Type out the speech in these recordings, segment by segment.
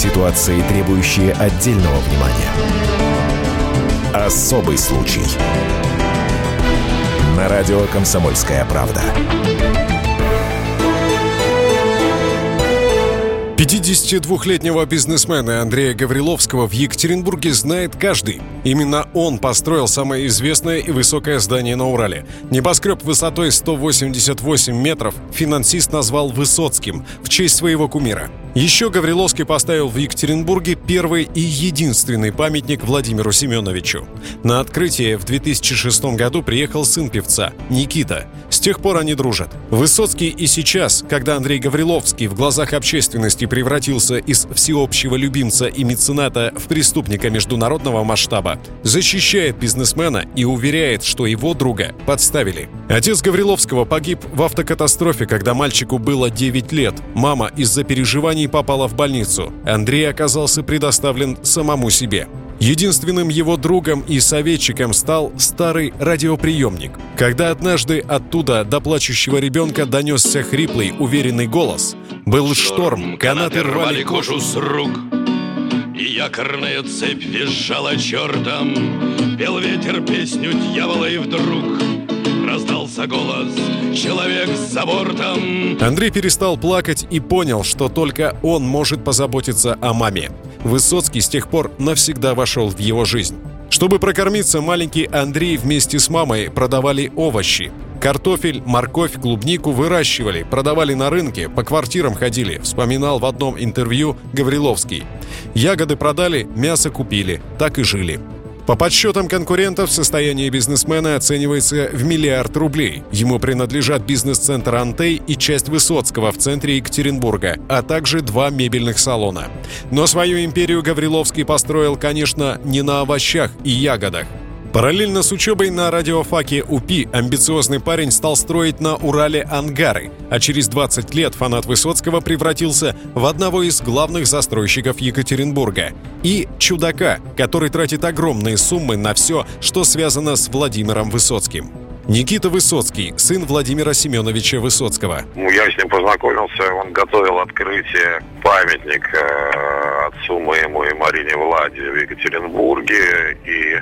Ситуации, требующие отдельного внимания. Особый случай. На радио «Комсомольская правда». 52-летнего бизнесмена Андрея Гавриловского в Екатеринбурге знает каждый. Именно он построил самое известное и высокое здание на Урале. Небоскреб высотой 188 метров финансист назвал Высоцким в честь своего кумира. Еще Гавриловский поставил в Екатеринбурге первый и единственный памятник Владимиру Семеновичу. На открытие в 2006 году приехал сын певца, Никита. С тех пор они дружат. Высоцкий и сейчас, когда Андрей Гавриловский в глазах общественности превратился из всеобщего любимца и мецената в преступника международного масштаба, защищает бизнесмена и уверяет, что его друга подставили. Отец Гавриловского погиб в автокатастрофе, когда мальчику было 9 лет. Мама из-за переживаний попала в больницу. Андрей оказался предоставлен самому себе. Единственным его другом и советчиком стал старый радиоприемник. Когда однажды оттуда до плачущего ребенка донесся хриплый, уверенный голос, был шторм, канаты рвали кожу с рук. И якорная цепь визжала чертом, Пел ветер песню дьявола и вдруг раздался голос «Человек за бортом». Андрей перестал плакать и понял, что только он может позаботиться о маме. Высоцкий с тех пор навсегда вошел в его жизнь. Чтобы прокормиться, маленький Андрей вместе с мамой продавали овощи. Картофель, морковь, клубнику выращивали, продавали на рынке, по квартирам ходили, вспоминал в одном интервью Гавриловский. Ягоды продали, мясо купили, так и жили. По подсчетам конкурентов, состояние бизнесмена оценивается в миллиард рублей. Ему принадлежат бизнес-центр «Антей» и часть Высоцкого в центре Екатеринбурга, а также два мебельных салона. Но свою империю Гавриловский построил, конечно, не на овощах и ягодах. Параллельно с учебой на радиофаке УПИ амбициозный парень стал строить на Урале ангары, а через 20 лет фанат Высоцкого превратился в одного из главных застройщиков Екатеринбурга и чудака, который тратит огромные суммы на все, что связано с Владимиром Высоцким. Никита Высоцкий, сын Владимира Семеновича Высоцкого. Я с ним познакомился, он готовил открытие памятника э, отцу моему и Марине Владе в Екатеринбурге, и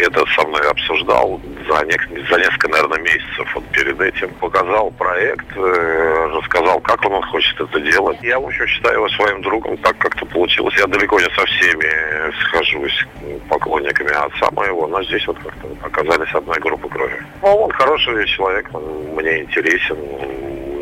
это со мной обсуждал за, не, за несколько, наверное, месяцев он перед этим. Показал проект, э, рассказал, как он хочет это делать. Я, в общем, считаю его своим другом, так как-то получилось. Я далеко не со всеми схожусь поклонниками отца моего, но здесь вот как-то оказались одной группы крови. Ну, он хороший человек, он мне интересен,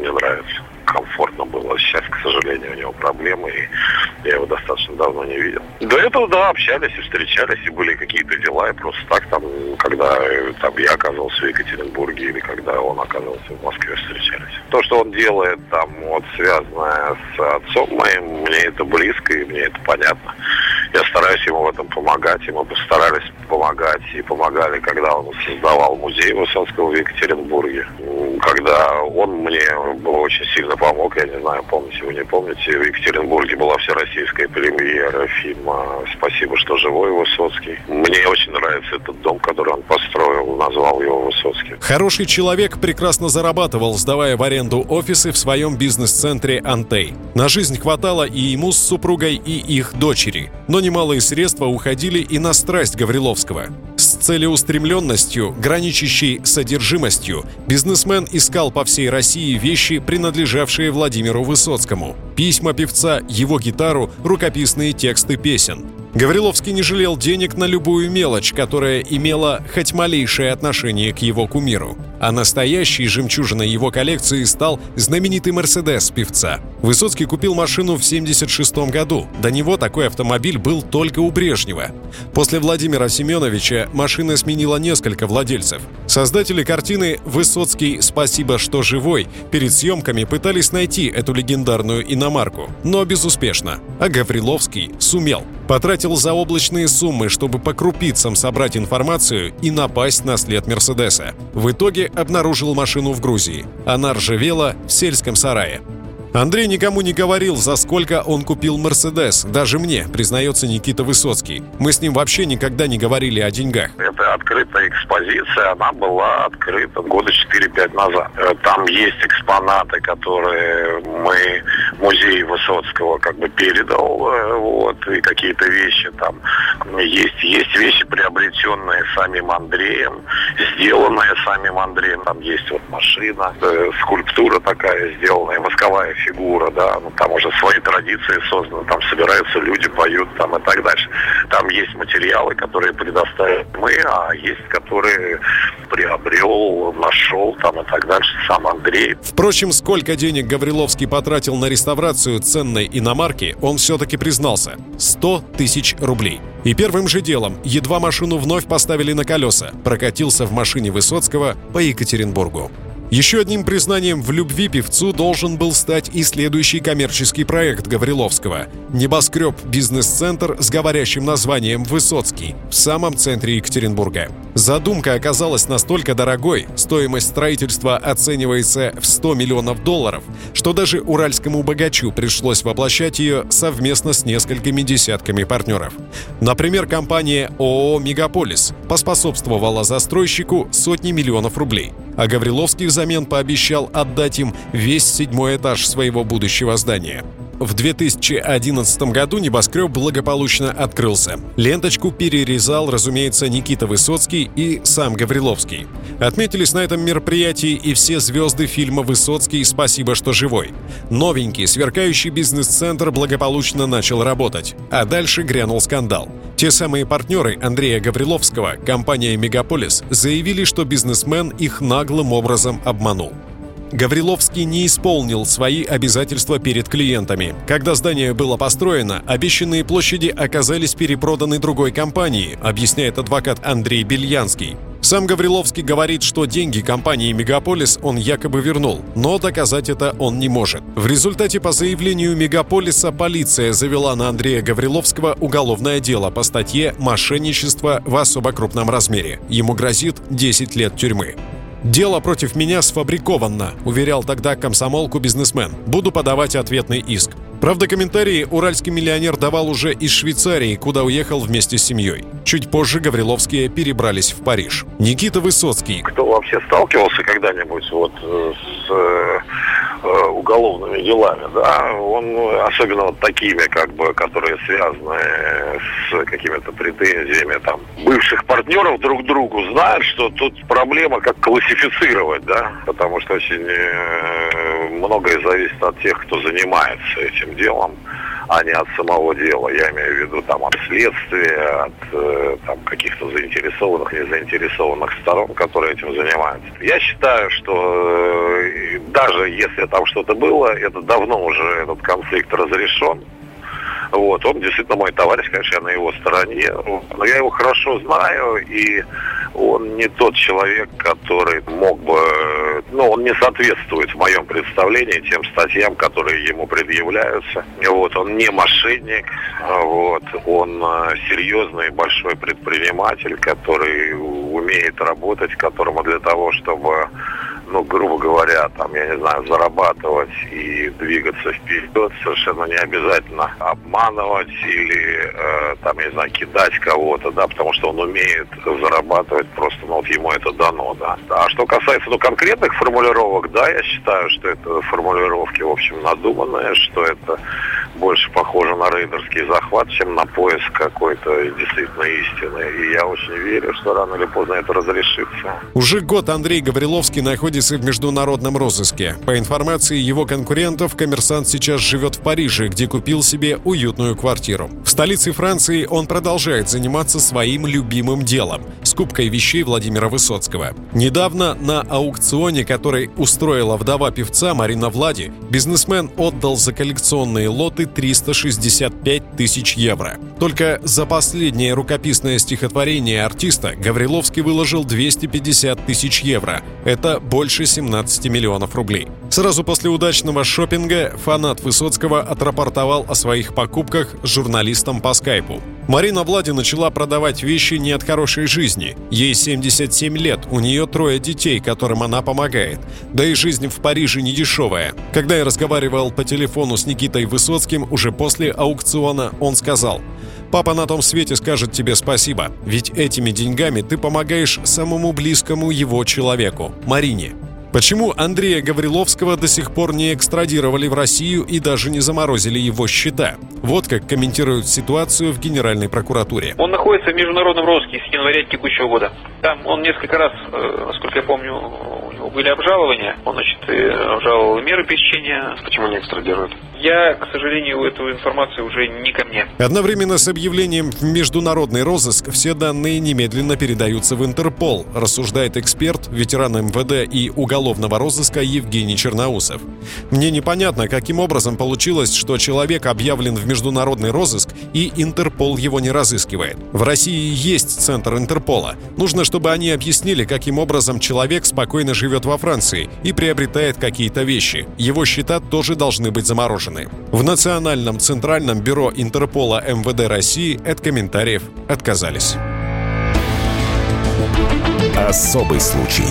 мне нравится комфортно было. Сейчас, к сожалению, у него проблемы, и я его достаточно давно не видел. До этого, да, общались и встречались, и были какие-то дела, и просто так там, когда там я оказался в Екатеринбурге или когда он оказался в Москве, встречались. То, что он делает там, вот, связанное с отцом моим, мне это близко, и мне это понятно. Я стараюсь ему в этом помогать, и мы постарались помогать, и помогали, когда он создавал музей Высоцкого в Екатеринбурге. Когда он мне очень сильно помог, я не знаю, помните вы не помните, в Екатеринбурге была всероссийская премьера фильма «Спасибо, что живой» Высоцкий. Мне очень нравится этот дом, который он построил, назвал его Высоцкий. Хороший человек прекрасно зарабатывал, сдавая в аренду офисы в своем бизнес-центре «Антей». На жизнь хватало и ему с супругой, и их дочери. Но немалые средства уходили и на страсть Гавриловского. Целеустремленностью, граничащей содержимостью, бизнесмен искал по всей России вещи, принадлежавшие Владимиру Высоцкому. Письма певца, его гитару, рукописные тексты песен. Гавриловский не жалел денег на любую мелочь, которая имела хоть малейшее отношение к его кумиру. А настоящей жемчужиной его коллекции стал знаменитый «Мерседес» певца. Высоцкий купил машину в 1976 году. До него такой автомобиль был только у Брежнева. После Владимира Семеновича машина сменила несколько владельцев. Создатели картины «Высоцкий. Спасибо, что живой» перед съемками пытались найти эту легендарную иномарку, но безуспешно. А Гавриловский сумел. Потратил заоблачные суммы, чтобы по крупицам собрать информацию и напасть на след Мерседеса. В итоге обнаружил машину в Грузии. Она ржавела в сельском сарае. Андрей никому не говорил, за сколько он купил «Мерседес». Даже мне, признается Никита Высоцкий. Мы с ним вообще никогда не говорили о деньгах. Это открытая экспозиция, она была открыта года 4-5 назад. Там есть экспонаты, которые мы в музее Высоцкого как бы передал, э, вот, и какие-то вещи там есть. Есть вещи, приобретенные самим Андреем, сделанные самим Андреем. Там есть вот машина, э, скульптура такая сделанная, восковая фигура, да, ну, там уже свои традиции созданы, там собираются люди, поют там и так дальше. Там есть материалы, которые предоставим мы, а есть, которые приобрел, нашел там и так дальше сам Андрей. Впрочем, сколько денег Гавриловский потратил на реставрацию ценной иномарки, он все-таки признался – 100 тысяч рублей. И первым же делом, едва машину вновь поставили на колеса, прокатился в машине Высоцкого по Екатеринбургу. Еще одним признанием в любви певцу должен был стать и следующий коммерческий проект Гавриловского – небоскреб «Бизнес-центр» с говорящим названием «Высоцкий» в самом центре Екатеринбурга. Задумка оказалась настолько дорогой, стоимость строительства оценивается в 100 миллионов долларов, что даже уральскому богачу пришлось воплощать ее совместно с несколькими десятками партнеров. Например, компания ООО «Мегаполис» поспособствовала застройщику сотни миллионов рублей – а Гавриловский взамен пообещал отдать им весь седьмой этаж своего будущего здания. В 2011 году небоскреб благополучно открылся. Ленточку перерезал, разумеется, Никита Высоцкий и сам Гавриловский. Отметились на этом мероприятии и все звезды фильма «Высоцкий. Спасибо, что живой». Новенький, сверкающий бизнес-центр благополучно начал работать. А дальше грянул скандал. Те самые партнеры Андрея Гавриловского, компания «Мегаполис», заявили, что бизнесмен их наглым образом обманул. Гавриловский не исполнил свои обязательства перед клиентами. Когда здание было построено, обещанные площади оказались перепроданы другой компании, объясняет адвокат Андрей Бельянский. Сам Гавриловский говорит, что деньги компании «Мегаполис» он якобы вернул, но доказать это он не может. В результате по заявлению «Мегаполиса» полиция завела на Андрея Гавриловского уголовное дело по статье «Мошенничество в особо крупном размере». Ему грозит 10 лет тюрьмы. «Дело против меня сфабриковано», — уверял тогда комсомолку бизнесмен. «Буду подавать ответный иск». Правда, комментарии уральский миллионер давал уже из Швейцарии, куда уехал вместе с семьей. Чуть позже Гавриловские перебрались в Париж. Никита Высоцкий. Кто вообще сталкивался когда-нибудь вот э, с э, уголовными делами, да, он, особенно вот такими, как бы, которые связаны с какими-то претензиями там бывших партнеров друг другу, знают, что тут проблема как классифицировать, да, потому что очень э, многое зависит от тех, кто занимается этим делом а не от самого дела. Я имею в виду там от следствия, от э, там, каких-то заинтересованных, незаинтересованных сторон, которые этим занимаются. Я считаю, что э, даже если там что-то было, это давно уже этот конфликт разрешен. Вот, он действительно мой товарищ, конечно, я на его стороне. Но я его хорошо знаю, и он не тот человек, который мог бы, ну, он не соответствует в моем представлении тем статьям, которые ему предъявляются. Вот, он не мошенник, вот, он э, серьезный большой предприниматель, который умеет работать, которому для того, чтобы ну, грубо говоря, там, я не знаю, зарабатывать и двигаться вперед совершенно не обязательно обманывать или, э, там, я не знаю, кидать кого-то, да, потому что он умеет зарабатывать просто, ну, вот ему это дано, да. А что касается, ну, конкретных формулировок, да, я считаю, что это формулировки, в общем, надуманные, что это больше похоже на рейдерский захват, чем на поиск какой-то действительно истины. И я очень верю, что рано или поздно это разрешится. Уже год Андрей Гавриловский находится в международном розыске. По информации его конкурентов, коммерсант сейчас живет в Париже, где купил себе уютную квартиру. В столице Франции он продолжает заниматься своим любимым делом – скупкой вещей Владимира Высоцкого. Недавно на аукционе, который устроила вдова певца Марина Влади, бизнесмен отдал за коллекционные лоты 365 тысяч евро. Только за последнее рукописное стихотворение артиста Гавриловский выложил 250 тысяч евро. Это больше 17 миллионов рублей. Сразу после удачного шопинга фанат Высоцкого отрапортовал о своих покупках журналистам по скайпу. Марина Влади начала продавать вещи не от хорошей жизни. Ей 77 лет, у нее трое детей, которым она помогает. Да и жизнь в Париже не дешевая. Когда я разговаривал по телефону с Никитой Высоцким уже после аукциона, он сказал «Папа на том свете скажет тебе спасибо, ведь этими деньгами ты помогаешь самому близкому его человеку, Марине». Почему Андрея Гавриловского до сих пор не экстрадировали в Россию и даже не заморозили его счета? Вот как комментируют ситуацию в Генеральной прокуратуре. Он находится в международном розыске с января текущего года. Там он несколько раз, э, насколько я помню, были обжалования. Он, значит, обжаловал меры пресечения. Почему не экстрадируют? Я, к сожалению, эту информацию уже не ко мне. Одновременно с объявлением в международный розыск все данные немедленно передаются в Интерпол, рассуждает эксперт, ветеран МВД и уголовного розыска Евгений Черноусов. Мне непонятно, каким образом получилось, что человек объявлен в международный розыск и Интерпол его не разыскивает. В России есть центр Интерпола. Нужно, чтобы они объяснили, каким образом человек спокойно живет во Франции и приобретает какие-то вещи. Его счета тоже должны быть заморожены. В Национальном центральном бюро Интерпола МВД России от комментариев отказались. Особый случай.